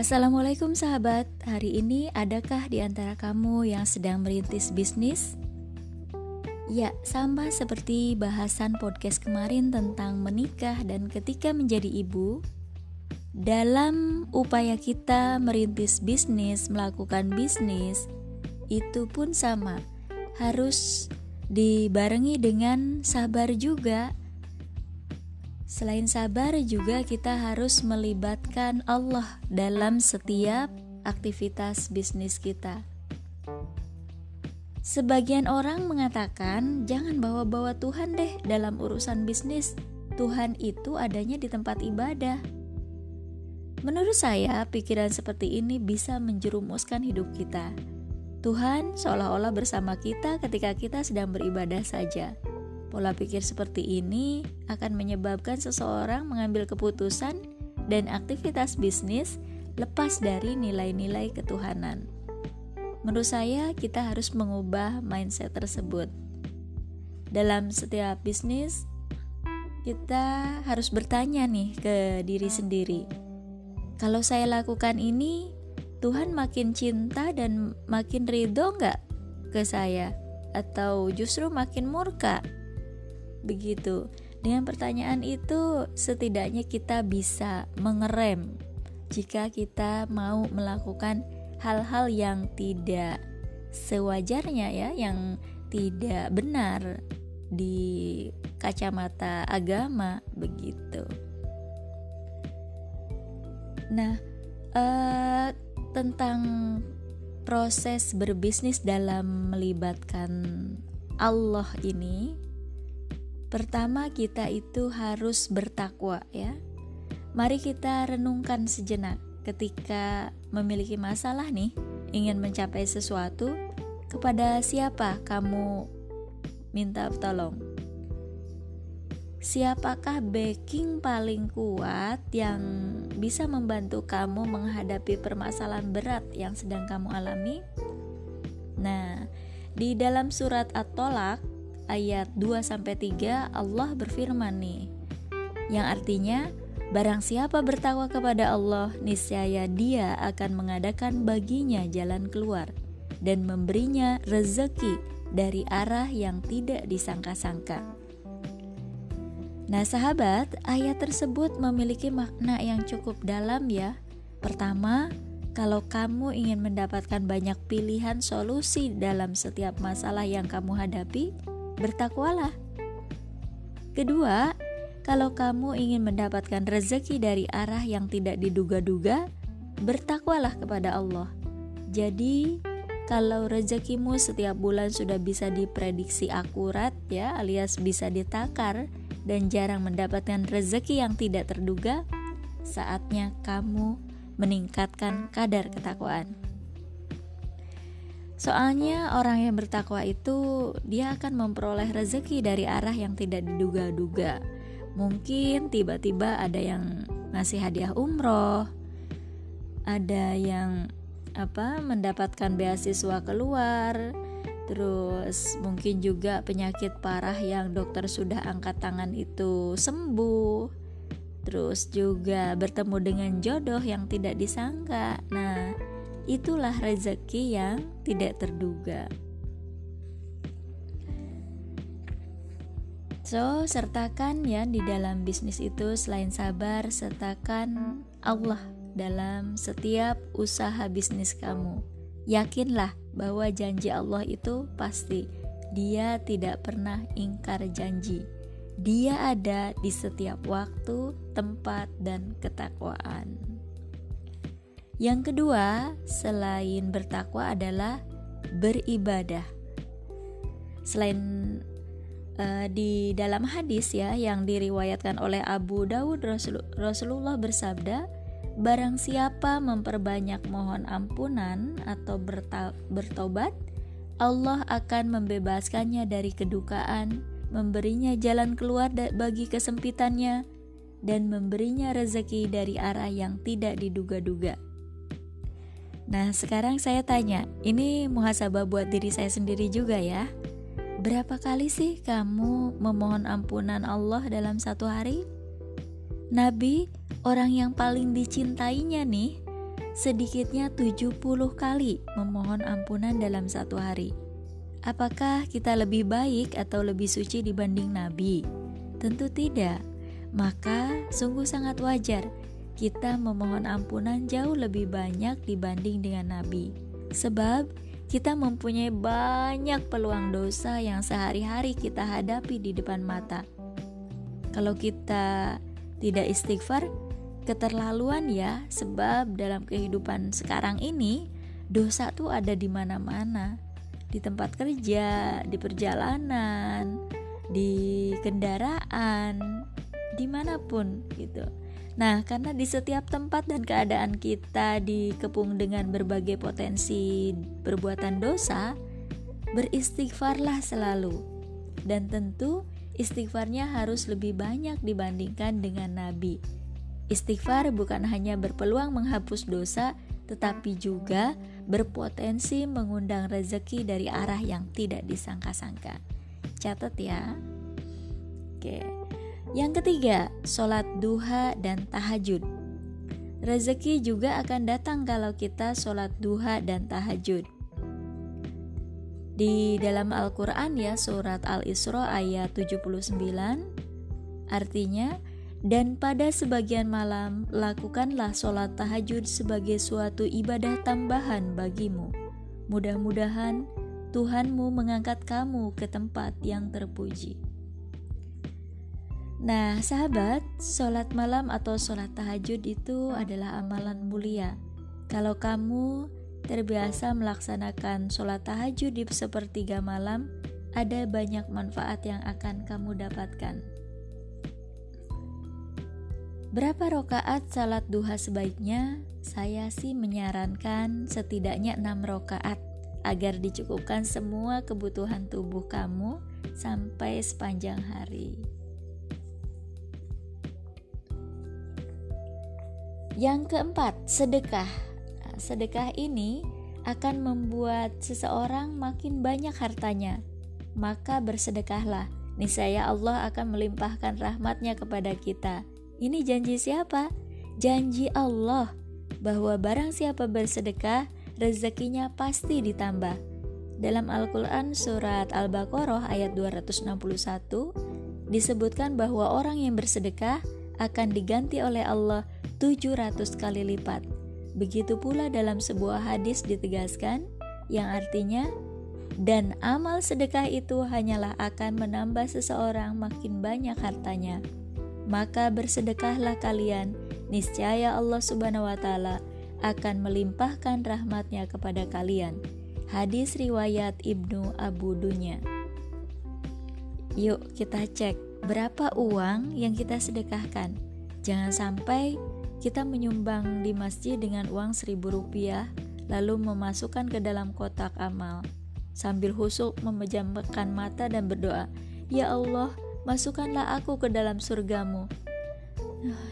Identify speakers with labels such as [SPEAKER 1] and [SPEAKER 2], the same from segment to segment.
[SPEAKER 1] Assalamualaikum sahabat, hari ini adakah di antara kamu yang sedang merintis bisnis? Ya, sama seperti bahasan podcast kemarin tentang menikah dan ketika menjadi ibu, dalam upaya kita merintis bisnis, melakukan bisnis, itu pun sama, harus dibarengi dengan sabar juga Selain sabar, juga kita harus melibatkan Allah dalam setiap aktivitas bisnis kita. Sebagian orang mengatakan, "Jangan bawa-bawa Tuhan deh dalam urusan bisnis. Tuhan itu adanya di tempat ibadah." Menurut saya, pikiran seperti ini bisa menjerumuskan hidup kita. Tuhan seolah-olah bersama kita ketika kita sedang beribadah saja. Pola pikir seperti ini akan menyebabkan seseorang mengambil keputusan dan aktivitas bisnis lepas dari nilai-nilai ketuhanan. Menurut saya, kita harus mengubah mindset tersebut. Dalam setiap bisnis, kita harus bertanya nih ke diri sendiri. Kalau saya lakukan ini, Tuhan makin cinta dan makin ridho nggak ke saya? Atau justru makin murka? Begitu. Dengan pertanyaan itu, setidaknya kita bisa mengerem jika kita mau melakukan hal-hal yang tidak sewajarnya ya, yang tidak benar di kacamata agama begitu. Nah, eh, tentang proses berbisnis dalam melibatkan Allah ini Pertama, kita itu harus bertakwa, ya. Mari kita renungkan sejenak ketika memiliki masalah nih, ingin mencapai sesuatu, kepada siapa kamu minta tolong? Siapakah backing paling kuat yang bisa membantu kamu menghadapi permasalahan berat yang sedang kamu alami? Nah, di dalam surat At-Tolak ayat 2 sampai 3 Allah berfirman nih yang artinya barang siapa bertakwa kepada Allah niscaya dia akan mengadakan baginya jalan keluar dan memberinya rezeki dari arah yang tidak disangka-sangka. Nah, sahabat, ayat tersebut memiliki makna yang cukup dalam ya. Pertama, kalau kamu ingin mendapatkan banyak pilihan solusi dalam setiap masalah yang kamu hadapi, bertakwalah. Kedua, kalau kamu ingin mendapatkan rezeki dari arah yang tidak diduga-duga, bertakwalah kepada Allah. Jadi, kalau rezekimu setiap bulan sudah bisa diprediksi akurat ya, alias bisa ditakar dan jarang mendapatkan rezeki yang tidak terduga, saatnya kamu meningkatkan kadar ketakwaan. Soalnya orang yang bertakwa itu dia akan memperoleh rezeki dari arah yang tidak diduga-duga. Mungkin tiba-tiba ada yang ngasih hadiah umroh, ada yang apa mendapatkan beasiswa keluar, terus mungkin juga penyakit parah yang dokter sudah angkat tangan itu sembuh, terus juga bertemu dengan jodoh yang tidak disangka. Nah, itulah rezeki yang tidak terduga. So, sertakan ya di dalam bisnis itu selain sabar, sertakan Allah dalam setiap usaha bisnis kamu. Yakinlah bahwa janji Allah itu pasti. Dia tidak pernah ingkar janji. Dia ada di setiap waktu, tempat, dan ketakwaan. Yang kedua, selain bertakwa adalah beribadah. Selain uh, di dalam hadis ya yang diriwayatkan oleh Abu Dawud Rasulullah bersabda, barang siapa memperbanyak mohon ampunan atau bertobat, Allah akan membebaskannya dari kedukaan, memberinya jalan keluar bagi kesempitannya, dan memberinya rezeki dari arah yang tidak diduga-duga. Nah, sekarang saya tanya, ini muhasabah buat diri saya sendiri juga ya. Berapa kali sih kamu memohon ampunan Allah dalam satu hari? Nabi, orang yang paling dicintainya nih, sedikitnya 70 kali memohon ampunan dalam satu hari. Apakah kita lebih baik atau lebih suci dibanding Nabi? Tentu tidak. Maka sungguh sangat wajar kita memohon ampunan jauh lebih banyak dibanding dengan Nabi. Sebab kita mempunyai banyak peluang dosa yang sehari-hari kita hadapi di depan mata. Kalau kita tidak istighfar, keterlaluan ya, sebab dalam kehidupan sekarang ini dosa tuh ada di mana-mana di tempat kerja, di perjalanan, di kendaraan, di mana pun gitu. Nah, karena di setiap tempat dan keadaan kita dikepung dengan berbagai potensi perbuatan dosa, beristighfarlah selalu. Dan tentu istighfarnya harus lebih banyak dibandingkan dengan Nabi. Istighfar bukan hanya berpeluang menghapus dosa, tetapi juga berpotensi mengundang rezeki dari arah yang tidak disangka-sangka. Catat ya. Oke. Yang ketiga, sholat duha dan tahajud. Rezeki juga akan datang kalau kita sholat duha dan tahajud. Di dalam Al-Quran ya surat Al-Isra ayat 79 Artinya dan pada sebagian malam, lakukanlah sholat tahajud sebagai suatu ibadah tambahan bagimu. Mudah-mudahan Tuhanmu mengangkat kamu ke tempat yang terpuji. Nah, sahabat, sholat malam atau sholat tahajud itu adalah amalan mulia. Kalau kamu terbiasa melaksanakan sholat tahajud di sepertiga malam, ada banyak manfaat yang akan kamu dapatkan. Berapa rokaat salat duha sebaiknya? Saya sih menyarankan setidaknya 6 rokaat agar dicukupkan semua kebutuhan tubuh kamu sampai sepanjang hari. Yang keempat, sedekah. Nah, sedekah ini akan membuat seseorang makin banyak hartanya. Maka bersedekahlah, niscaya Allah akan melimpahkan rahmatnya kepada kita ini janji siapa? Janji Allah bahwa barang siapa bersedekah, rezekinya pasti ditambah. Dalam Al-Quran Surat Al-Baqarah ayat 261 disebutkan bahwa orang yang bersedekah akan diganti oleh Allah 700 kali lipat. Begitu pula dalam sebuah hadis ditegaskan yang artinya dan amal sedekah itu hanyalah akan menambah seseorang makin banyak hartanya maka bersedekahlah kalian, niscaya Allah Subhanahu wa taala akan melimpahkan rahmatnya kepada kalian. Hadis riwayat Ibnu Abu Dunya. Yuk kita cek berapa uang yang kita sedekahkan. Jangan sampai kita menyumbang di masjid dengan uang seribu rupiah lalu memasukkan ke dalam kotak amal sambil husuk memejamkan mata dan berdoa, "Ya Allah, masukkanlah aku ke dalam surgamu.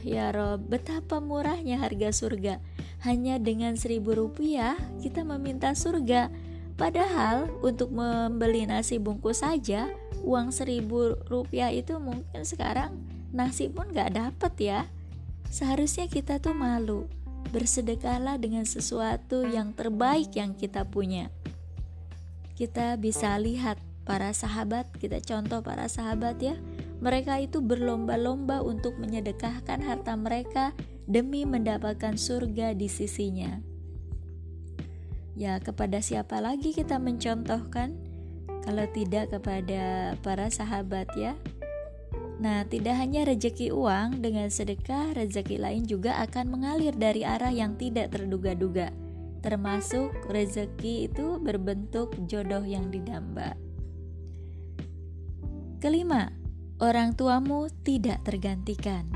[SPEAKER 1] Ya Rob, betapa murahnya harga surga. Hanya dengan seribu rupiah kita meminta surga. Padahal untuk membeli nasi bungkus saja uang seribu rupiah itu mungkin sekarang nasi pun gak dapet ya. Seharusnya kita tuh malu. Bersedekahlah dengan sesuatu yang terbaik yang kita punya. Kita bisa lihat para sahabat, kita contoh para sahabat ya. Mereka itu berlomba-lomba untuk menyedekahkan harta mereka demi mendapatkan surga di sisinya. Ya, kepada siapa lagi kita mencontohkan kalau tidak kepada para sahabat ya? Nah, tidak hanya rejeki uang, dengan sedekah rezeki lain juga akan mengalir dari arah yang tidak terduga-duga. Termasuk rezeki itu berbentuk jodoh yang didamba. Kelima, orang tuamu tidak tergantikan.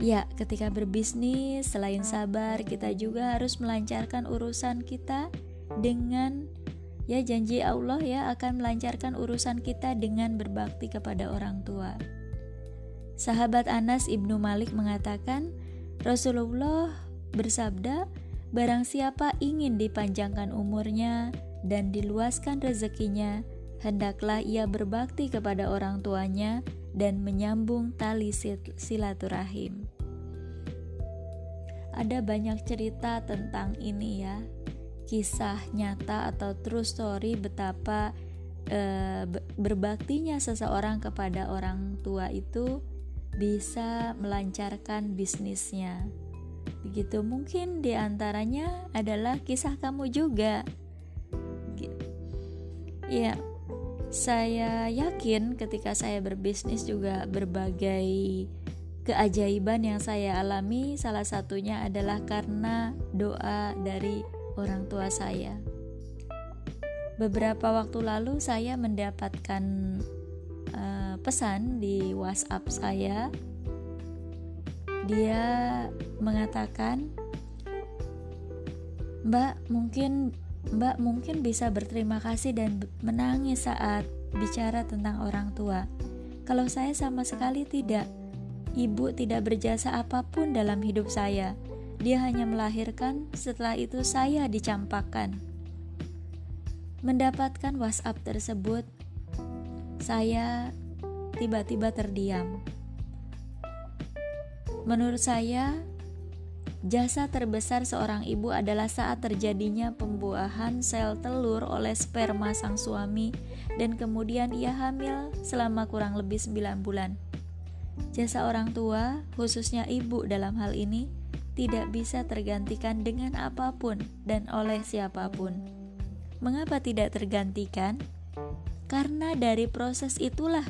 [SPEAKER 1] Ya, ketika berbisnis, selain sabar, kita juga harus melancarkan urusan kita dengan ya janji Allah ya akan melancarkan urusan kita dengan berbakti kepada orang tua. Sahabat Anas Ibnu Malik mengatakan, Rasulullah bersabda, barang siapa ingin dipanjangkan umurnya dan diluaskan rezekinya, hendaklah ia berbakti kepada orang tuanya dan menyambung tali silaturahim. ada banyak cerita tentang ini ya kisah nyata atau true story betapa e, berbaktinya seseorang kepada orang tua itu bisa melancarkan bisnisnya. Begitu mungkin di antaranya adalah kisah kamu juga. Ya, saya yakin ketika saya berbisnis juga berbagai keajaiban yang saya alami salah satunya adalah karena doa dari orang tua saya. Beberapa waktu lalu saya mendapatkan uh, pesan di WhatsApp saya. Dia mengatakan, "Mbak, mungkin Mbak mungkin bisa berterima kasih dan menangis saat bicara tentang orang tua. Kalau saya sama sekali tidak." Ibu tidak berjasa apa pun dalam hidup saya. Dia hanya melahirkan, setelah itu saya dicampakkan. Mendapatkan WhatsApp tersebut, saya tiba-tiba terdiam. Menurut saya, jasa terbesar seorang ibu adalah saat terjadinya pembuahan sel telur oleh sperma sang suami dan kemudian ia hamil selama kurang lebih 9 bulan. Jasa orang tua, khususnya ibu dalam hal ini, tidak bisa tergantikan dengan apa pun dan oleh siapa pun. Mengapa tidak tergantikan? Karena dari proses itulah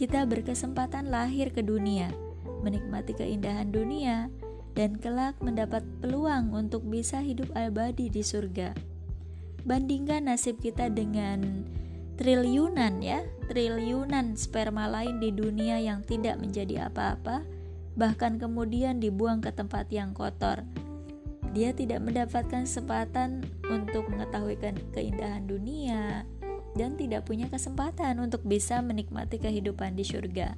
[SPEAKER 1] kita berkesempatan lahir ke dunia, menikmati keindahan dunia, dan kelak mendapat peluang untuk bisa hidup abadi di surga. Bandingkan nasib kita dengan triliunan ya, triliunan sperma lain di dunia yang tidak menjadi apa-apa, bahkan kemudian dibuang ke tempat yang kotor. Dia tidak mendapatkan kesempatan untuk mengetahui keindahan dunia dan tidak punya kesempatan untuk bisa menikmati kehidupan di surga.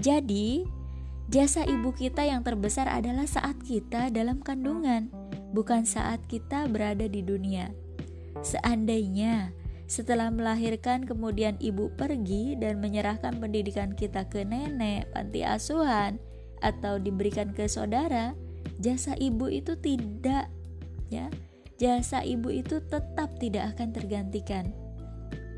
[SPEAKER 1] Jadi, jasa ibu kita yang terbesar adalah saat kita dalam kandungan, bukan saat kita berada di dunia. Seandainya setelah melahirkan, kemudian ibu pergi dan menyerahkan pendidikan kita ke nenek, panti asuhan, atau diberikan ke saudara. Jasa ibu itu tidak, ya, jasa ibu itu tetap tidak akan tergantikan.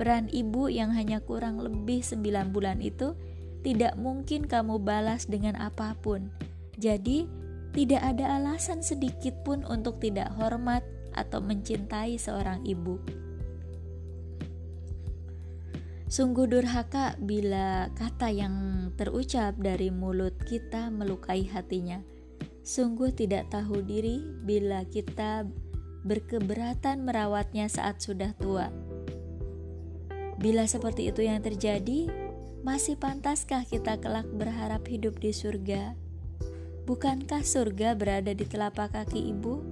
[SPEAKER 1] Peran ibu yang hanya kurang lebih 9 bulan itu tidak mungkin kamu balas dengan apa pun. Jadi, tidak ada alasan sedikit pun untuk tidak hormat atau mencintai seorang ibu. Sungguh durhaka bila kata yang terucap dari mulut kita melukai hatinya. Sungguh tidak tahu diri bila kita berkeberatan merawatnya saat sudah tua. Bila seperti itu yang terjadi, masih pantaskah kita kelak berharap hidup di surga? Bukankah surga berada di telapak kaki ibu?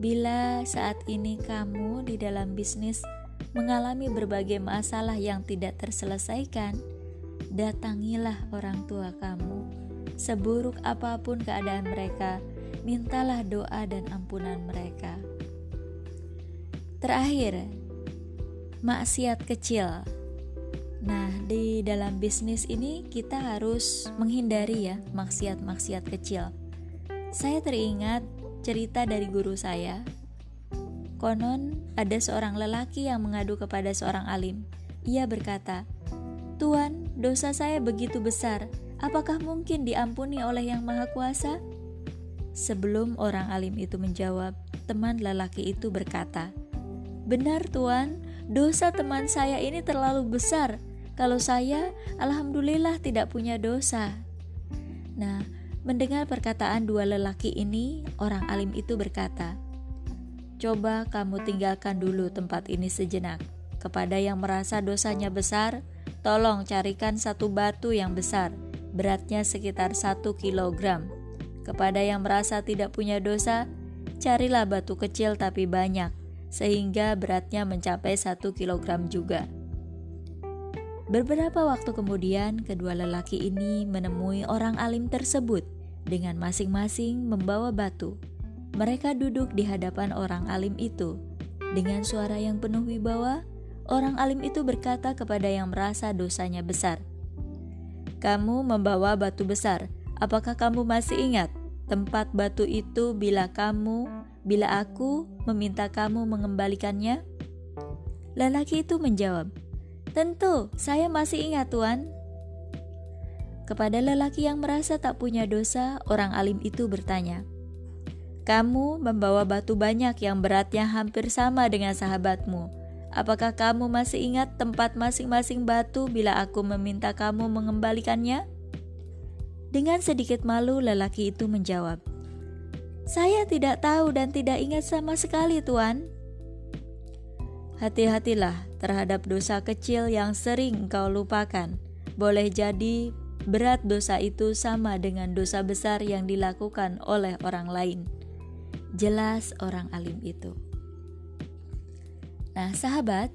[SPEAKER 1] Bila saat ini kamu di dalam bisnis mengalami berbagai masalah yang tidak terselesaikan, datangilah orang tua kamu. Seburuk apa pun keadaan mereka, mintalah doa dan ampunan mereka. Terakhir, maksiat kecil. Nah, di dalam bisnis ini kita harus menghindari ya maksiat-maksiat kecil. Saya teringat cerita dari guru saya Konon, ada seorang lelaki yang mengadu kepada seorang alim. Ia berkata, "Tuan, dosa saya begitu besar. Apakah mungkin diampuni oleh Yang Maha Kuasa?" Sebelum orang alim itu menjawab, teman lelaki itu berkata, "Benar, Tuan, dosa teman saya ini terlalu besar. Kalau saya, alhamdulillah, tidak punya dosa." Nah, mendengar perkataan dua lelaki ini, orang alim itu berkata, Coba kamu tinggalkan dulu tempat ini sejenak. Kepada yang merasa dosanya besar, tolong carikan satu batu yang besar, beratnya sekitar satu kilogram. Kepada yang merasa tidak punya dosa, carilah batu kecil tapi banyak, sehingga beratnya mencapai satu kilogram juga. Beberapa waktu kemudian, kedua lelaki ini menemui orang alim tersebut dengan masing-masing membawa batu. Mereka duduk di hadapan orang alim itu. Dengan suara yang penuh wibawa, orang alim itu berkata kepada yang merasa dosanya besar, "Kamu membawa batu besar. Apakah kamu masih ingat tempat batu itu bila kamu, bila aku meminta kamu mengembalikannya? Lelaki itu menjawab, "Tentu, saya masih ingat, Tuan." Kepada lelaki yang merasa tak punya dosa, orang alim itu bertanya, "Kamu membawa batu banyak yang beratnya hampir sama dengan sahabatmu. Apakah kamu masih ingat tempat masing-masing batu bila aku meminta kamu mengembalikannya?" Dengan sedikit malu, lelaki itu menjawab, "Saya tidak tahu dan tidak ingat sama sekali, Tuan." Hati-hatilah terhadap dosa kecil yang sering engkau lupakan. Boleh jadi berat dosa itu sama dengan dosa besar yang dilakukan oleh orang lain. Jelas orang alim itu. Nah, sahabat,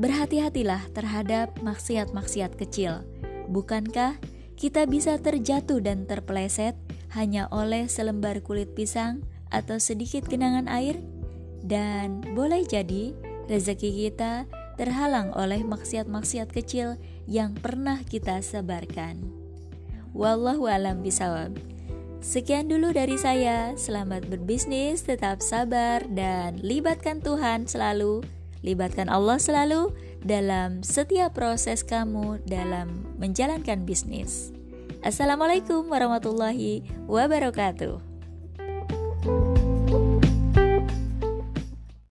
[SPEAKER 1] berhati-hatilah terhadap maksiat-maksiat kecil. Bukankah kita bisa terjatuh dan terpeleset hanya oleh selembar kulit pisang atau sedikit genangan air, dan boleh jadi rezeki kita terhalang oleh maksiat-maksiat kecil yang pernah kita sebarkan. Wallahu alam bisawab. Sekian dulu dari saya. Selamat berbisnis, tetap sabar dan libatkan Tuhan selalu, libatkan Allah selalu dalam setiap proses kamu dalam menjalankan bisnis. Assalamualaikum warahmatullahi wabarakatuh.